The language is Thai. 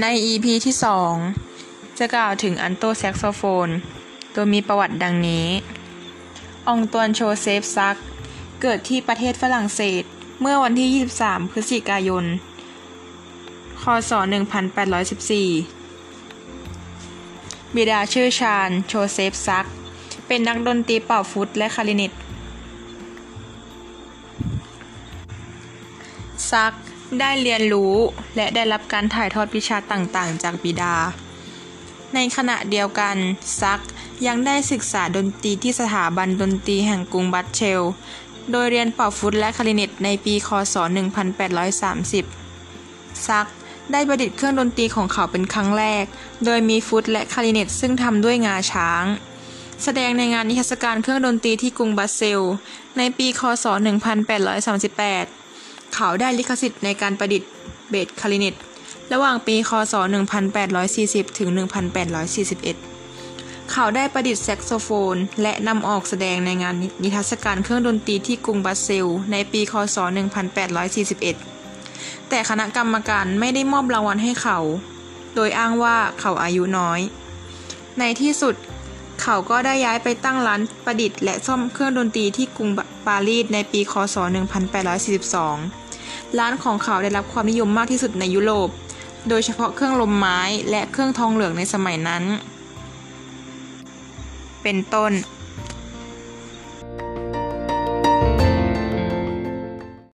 ใน EP ที่ 2 จะกล่าวถึงอัลโตแซกโซโฟนโดยมีประวัติดังนี้ องตวนโชเซฟซัก เกิดที่ประเทศฝรั่งเศสเมื่อวันที่ 23 พฤศจิกายน คศ 1814 บิดาชื่อชาญโชเซฟซัก เป็นนักดนตรีเป่าฟลูตและคลาริเน็ตซัก ได้เรียนรู้และได้รับการถ่ายทอดวิชาต่างๆ จากบิดา ในขณะเดียวกันซักยังได้ศึกษาดนตรีที่สถาบันดนตรีแห่งกรุงบัตเชล โดยเรียนเป่าฟุตและคลาริเนตในปีคศ 1830 ซักได้ประดิษฐ์เครื่องดนตรีของเขาเป็นครั้งแรก โดยมีฟุตและคลาริเนตซึ่งทำด้วยงาช้าง แสดงในงานนิทรรศการเครื่องดนตรีที่กรุงบัสเซล ในปีคศ 1838 เขาได้ลิขสิทธิ์ในการประดิษฐ์เบสคลาริเนตระหว่างปีคศ 1840 ถึง 1841 เขาได้ประดิษฐ์แซกโซโฟน และนำออกแสดงในงานนิทรรศการเครื่องดนตรีที่กรุงบรัสเซลในปีคศ 1841 แต่คณะกรรมการไม่ได้มอบรางวัลให้เขา โดยอ้างว่าเขาอายุน้อย ในที่สุด เขาก็ได้ย้ายไปตั้งร้านประดิษฐ์และซ่อมเครื่องดนตรีที่กรุงปารีสในปี คศ 1842 ร้านของเขาได้รับความนิยมมากที่สุดในยุโรป โดยเฉพาะเครื่องลมไม้และเครื่องทองเหลืองในสมัยนั้น เป็นต้น